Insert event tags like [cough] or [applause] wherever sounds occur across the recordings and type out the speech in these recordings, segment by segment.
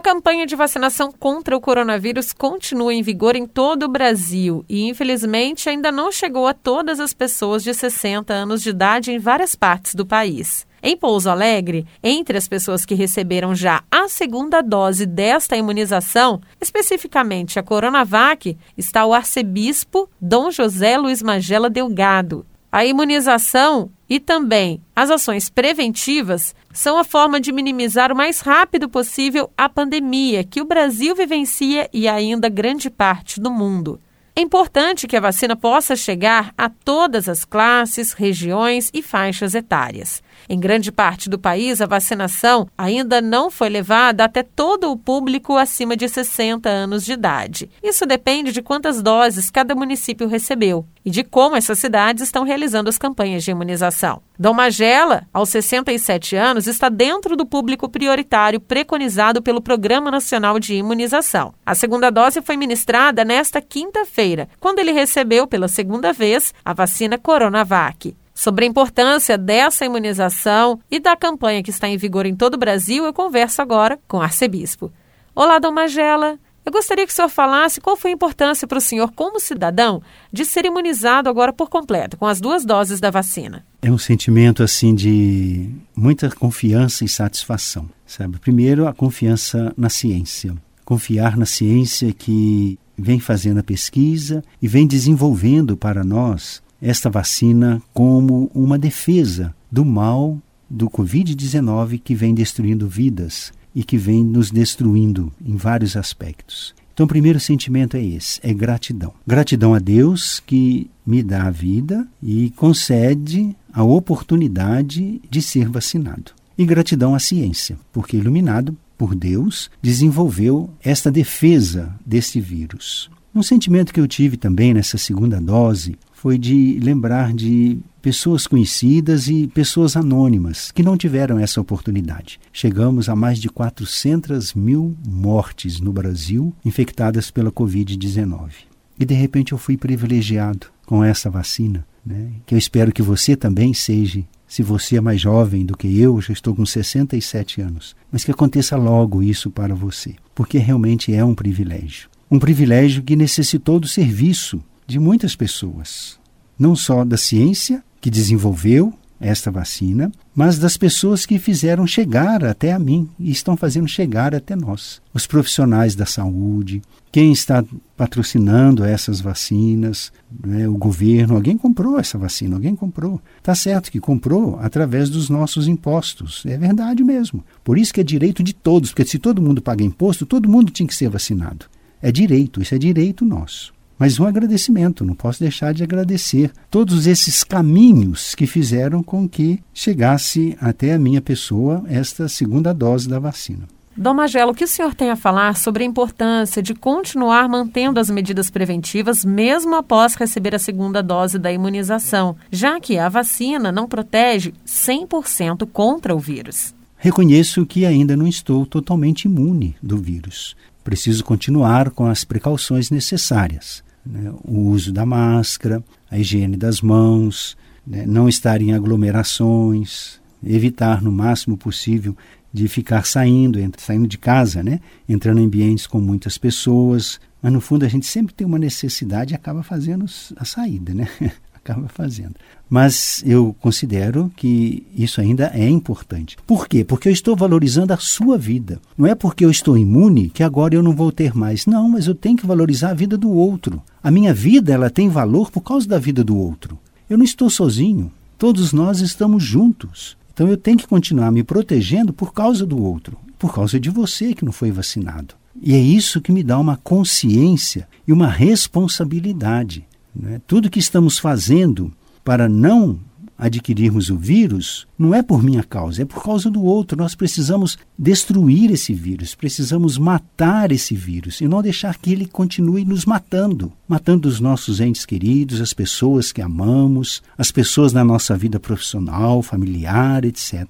A campanha de vacinação contra o coronavírus continua em vigor em todo o Brasil e, infelizmente, ainda não chegou a todas as pessoas de 60 anos de idade em várias partes do país. Em Pouso Alegre, entre as pessoas que receberam já a segunda dose desta imunização, especificamente a Coronavac, está o arcebispo Dom José Luiz Magela Delgado. A imunização e também as ações preventivas são a forma de minimizar o mais rápido possível a pandemia que o Brasil vivencia e ainda grande parte do mundo. É importante que a vacina possa chegar a todas as classes, regiões e faixas etárias. Em grande parte do país, a vacinação ainda não foi levada até todo o público acima de 60 anos de idade. Isso depende de quantas doses cada município recebeu e de como essas cidades estão realizando as campanhas de imunização. Dom Magela, aos 67 anos, está dentro do público prioritário preconizado pelo Programa Nacional de Imunização. A segunda dose foi ministrada nesta quinta-feira, quando ele recebeu pela segunda vez a vacina Coronavac. Sobre a importância dessa imunização e da campanha que está em vigor em todo o Brasil, eu converso agora com o arcebispo. Olá, Dom Magela. Eu gostaria que o senhor falasse qual foi a importância para o senhor, como cidadão, de ser imunizado agora por completo, com as duas doses da vacina. É um sentimento, assim, de muita confiança e satisfação, sabe? Primeiro, a confiança na ciência. Confiar na ciência que vem fazendo a pesquisa e vem desenvolvendo para nós esta vacina como uma defesa do mal do Covid-19 que vem destruindo vidas e que vem nos destruindo em vários aspectos. Então, o primeiro sentimento é esse: é gratidão. Gratidão a Deus que me dá a vida e concede a oportunidade de ser vacinado. E gratidão à ciência, porque iluminado por Deus, desenvolveu esta defesa desse vírus. Um sentimento que eu tive também nessa segunda dose foi de lembrar de pessoas conhecidas e pessoas anônimas que não tiveram essa oportunidade. Chegamos a mais de 400 mil mortes no Brasil infectadas pela Covid-19. E de repente eu fui privilegiado com essa vacina, né? que eu espero que você também seja. Se você é mais jovem do que eu, já estou com 67 anos, mas que aconteça logo isso para você, porque realmente é um privilégio. Um privilégio que necessitou do serviço de muitas pessoas, não só da ciência que desenvolveu esta vacina, mas das pessoas que fizeram chegar até a mim e estão fazendo chegar até nós. Os profissionais da saúde, quem está patrocinando essas vacinas, né, o governo, alguém comprou essa vacina, alguém comprou. Tá certo que comprou através dos nossos impostos, é verdade mesmo. Por isso que é direito de todos, porque se todo mundo paga imposto, todo mundo tinha que ser vacinado. É direito, isso é direito nosso. Mas um agradecimento, não posso deixar de agradecer todos esses caminhos que fizeram com que chegasse até a minha pessoa esta segunda dose da vacina. Dom Magelo, o que o senhor tem a falar sobre a importância de continuar mantendo as medidas preventivas mesmo após receber a segunda dose da imunização, já que a vacina não protege 100% contra o vírus? Reconheço que ainda não estou totalmente imune do vírus. Preciso continuar com as precauções necessárias né, o uso da máscara, a higiene das mãos, né, não estar em aglomerações, evitar no máximo possível de ficar saindo, saindo de casa, né, entrando em ambientes com muitas pessoas. Mas no fundo a gente sempre tem uma necessidade e acaba fazendo a saída, né? [laughs] acaba fazendo. Mas eu considero que isso ainda é importante. Por quê? Porque eu estou valorizando a sua vida. Não é porque eu estou imune que agora eu não vou ter mais. Não, mas eu tenho que valorizar a vida do outro. A minha vida ela tem valor por causa da vida do outro. Eu não estou sozinho. Todos nós estamos juntos. Então eu tenho que continuar me protegendo por causa do outro, por causa de você que não foi vacinado. E é isso que me dá uma consciência e uma responsabilidade. Né? Tudo que estamos fazendo para não adquirirmos o vírus não é por minha causa, é por causa do outro. Nós precisamos destruir esse vírus, precisamos matar esse vírus e não deixar que ele continue nos matando matando os nossos entes queridos, as pessoas que amamos, as pessoas na nossa vida profissional, familiar, etc.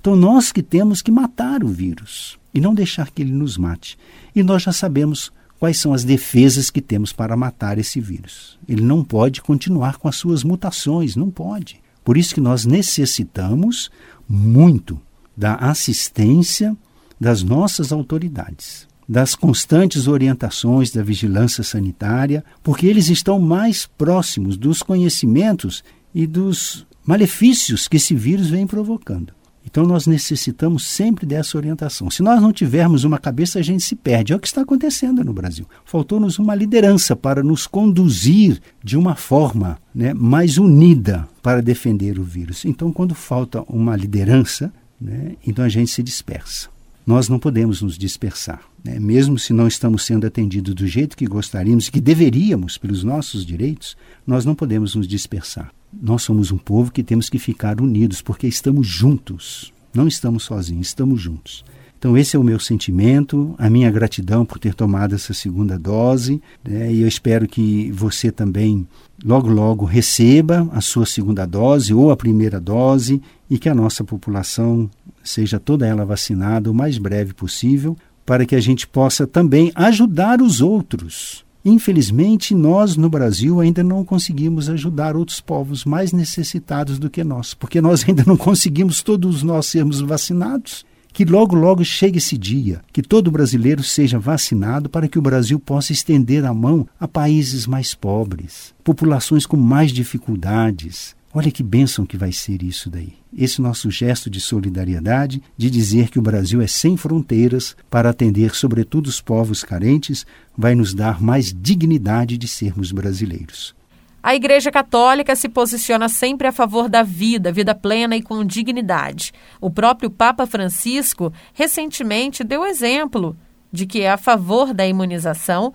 Então, nós que temos que matar o vírus e não deixar que ele nos mate. E nós já sabemos quais são as defesas que temos para matar esse vírus. Ele não pode continuar com as suas mutações, não pode. Por isso que nós necessitamos muito da assistência das nossas autoridades, das constantes orientações da vigilância sanitária, porque eles estão mais próximos dos conhecimentos e dos malefícios que esse vírus vem provocando. Então nós necessitamos sempre dessa orientação. Se nós não tivermos uma cabeça, a gente se perde. É o que está acontecendo no Brasil. Faltou-nos uma liderança para nos conduzir de uma forma né, mais unida para defender o vírus. Então, quando falta uma liderança, né, então a gente se dispersa. Nós não podemos nos dispersar. Né? Mesmo se não estamos sendo atendidos do jeito que gostaríamos, que deveríamos pelos nossos direitos, nós não podemos nos dispersar. Nós somos um povo que temos que ficar unidos, porque estamos juntos. Não estamos sozinhos, estamos juntos. Então, esse é o meu sentimento, a minha gratidão por ter tomado essa segunda dose. Né? E eu espero que você também, logo, logo, receba a sua segunda dose ou a primeira dose e que a nossa população seja toda ela vacinada o mais breve possível, para que a gente possa também ajudar os outros Infelizmente, nós no Brasil ainda não conseguimos ajudar outros povos mais necessitados do que nós, porque nós ainda não conseguimos todos nós sermos vacinados. Que logo, logo chegue esse dia, que todo brasileiro seja vacinado para que o Brasil possa estender a mão a países mais pobres, populações com mais dificuldades, Olha que bênção que vai ser isso daí. Esse nosso gesto de solidariedade, de dizer que o Brasil é sem fronteiras para atender sobretudo os povos carentes, vai nos dar mais dignidade de sermos brasileiros. A Igreja Católica se posiciona sempre a favor da vida, vida plena e com dignidade. O próprio Papa Francisco recentemente deu exemplo de que é a favor da imunização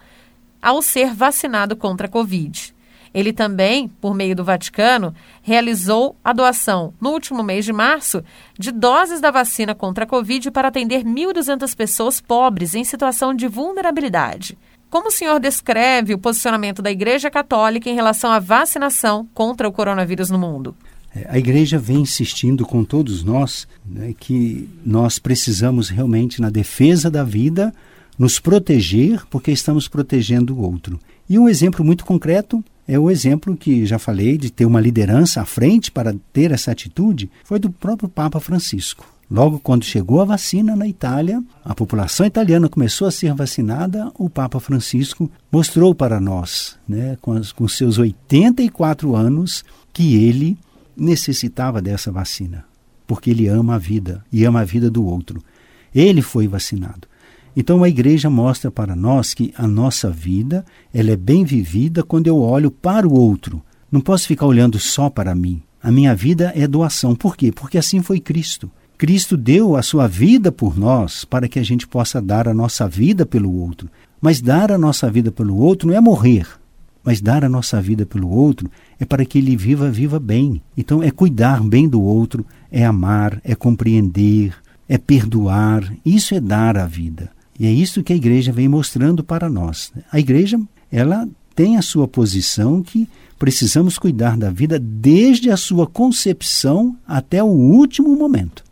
ao ser vacinado contra a Covid. Ele também, por meio do Vaticano, realizou a doação, no último mês de março, de doses da vacina contra a Covid para atender 1.200 pessoas pobres em situação de vulnerabilidade. Como o senhor descreve o posicionamento da Igreja Católica em relação à vacinação contra o coronavírus no mundo? É, a igreja vem insistindo com todos nós né, que nós precisamos realmente, na defesa da vida, nos proteger porque estamos protegendo o outro. E um exemplo muito concreto é o exemplo que já falei de ter uma liderança à frente para ter essa atitude, foi do próprio Papa Francisco. Logo quando chegou a vacina na Itália, a população italiana começou a ser vacinada, o Papa Francisco mostrou para nós, né, com, as, com seus 84 anos, que ele necessitava dessa vacina, porque ele ama a vida e ama a vida do outro. Ele foi vacinado. Então a igreja mostra para nós que a nossa vida ela é bem vivida quando eu olho para o outro. Não posso ficar olhando só para mim. A minha vida é doação. Por quê? Porque assim foi Cristo. Cristo deu a sua vida por nós para que a gente possa dar a nossa vida pelo outro. Mas dar a nossa vida pelo outro não é morrer, mas dar a nossa vida pelo outro é para que ele viva, viva bem. Então é cuidar bem do outro, é amar, é compreender, é perdoar. Isso é dar a vida. E é isso que a igreja vem mostrando para nós. A igreja, ela tem a sua posição que precisamos cuidar da vida desde a sua concepção até o último momento.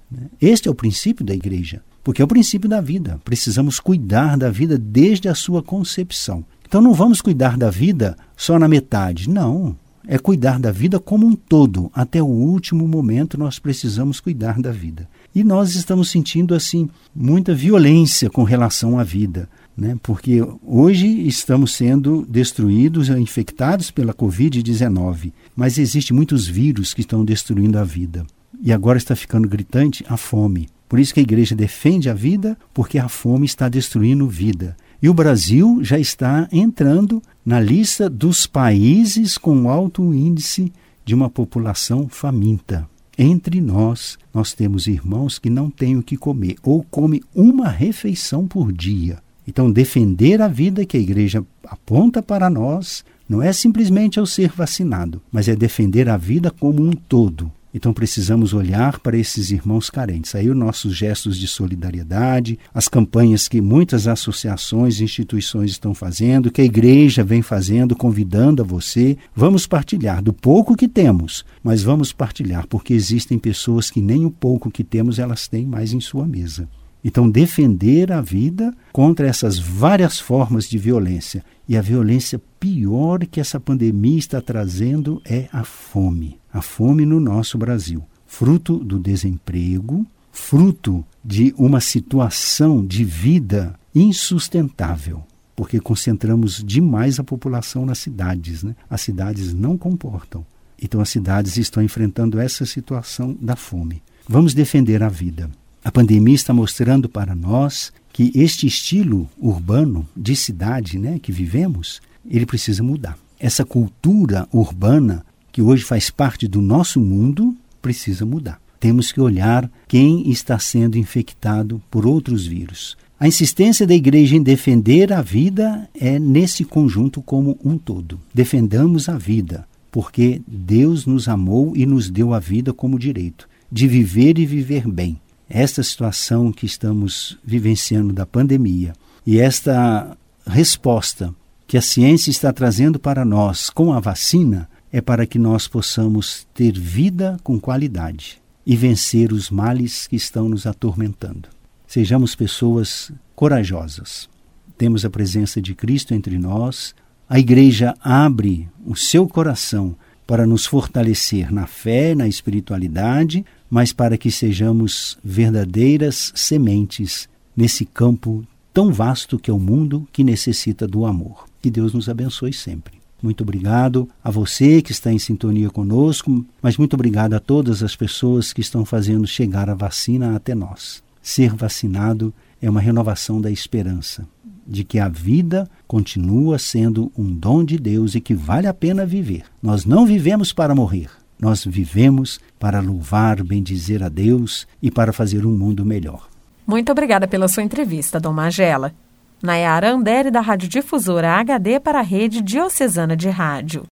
Este é o princípio da igreja, porque é o princípio da vida. Precisamos cuidar da vida desde a sua concepção. Então não vamos cuidar da vida só na metade. Não. É cuidar da vida como um todo. Até o último momento nós precisamos cuidar da vida. E nós estamos sentindo assim muita violência com relação à vida, né? Porque hoje estamos sendo destruídos, infectados pela COVID-19, mas existem muitos vírus que estão destruindo a vida. E agora está ficando gritante a fome. Por isso que a igreja defende a vida, porque a fome está destruindo vida. E o Brasil já está entrando na lista dos países com alto índice de uma população faminta. Entre nós, nós temos irmãos que não têm o que comer ou comem uma refeição por dia. Então, defender a vida que a igreja aponta para nós não é simplesmente ao ser vacinado, mas é defender a vida como um todo. Então precisamos olhar para esses irmãos carentes. Aí os nossos gestos de solidariedade, as campanhas que muitas associações e instituições estão fazendo, que a igreja vem fazendo, convidando a você. Vamos partilhar do pouco que temos, mas vamos partilhar, porque existem pessoas que nem o pouco que temos elas têm mais em sua mesa. Então, defender a vida contra essas várias formas de violência. E a violência pior que essa pandemia está trazendo é a fome. A fome no nosso Brasil. Fruto do desemprego, fruto de uma situação de vida insustentável, porque concentramos demais a população nas cidades. Né? As cidades não comportam. Então as cidades estão enfrentando essa situação da fome. Vamos defender a vida. A pandemia está mostrando para nós que este estilo urbano de cidade, né, que vivemos, ele precisa mudar. Essa cultura urbana que hoje faz parte do nosso mundo precisa mudar. Temos que olhar quem está sendo infectado por outros vírus. A insistência da igreja em defender a vida é nesse conjunto como um todo. Defendamos a vida, porque Deus nos amou e nos deu a vida como direito de viver e viver bem. Esta situação que estamos vivenciando da pandemia e esta resposta que a ciência está trazendo para nós com a vacina é para que nós possamos ter vida com qualidade e vencer os males que estão nos atormentando. Sejamos pessoas corajosas. Temos a presença de Cristo entre nós. A igreja abre o seu coração para nos fortalecer na fé, na espiritualidade, mas para que sejamos verdadeiras sementes nesse campo tão vasto que é o mundo que necessita do amor. Que Deus nos abençoe sempre. Muito obrigado a você que está em sintonia conosco, mas muito obrigado a todas as pessoas que estão fazendo chegar a vacina até nós. Ser vacinado é uma renovação da esperança de que a vida continua sendo um dom de Deus e que vale a pena viver. Nós não vivemos para morrer, nós vivemos para louvar, bendizer a Deus e para fazer um mundo melhor. Muito obrigada pela sua entrevista, Dom Magela. Nayara Andere, da Rádio Difusora HD para a Rede Diocesana de Rádio.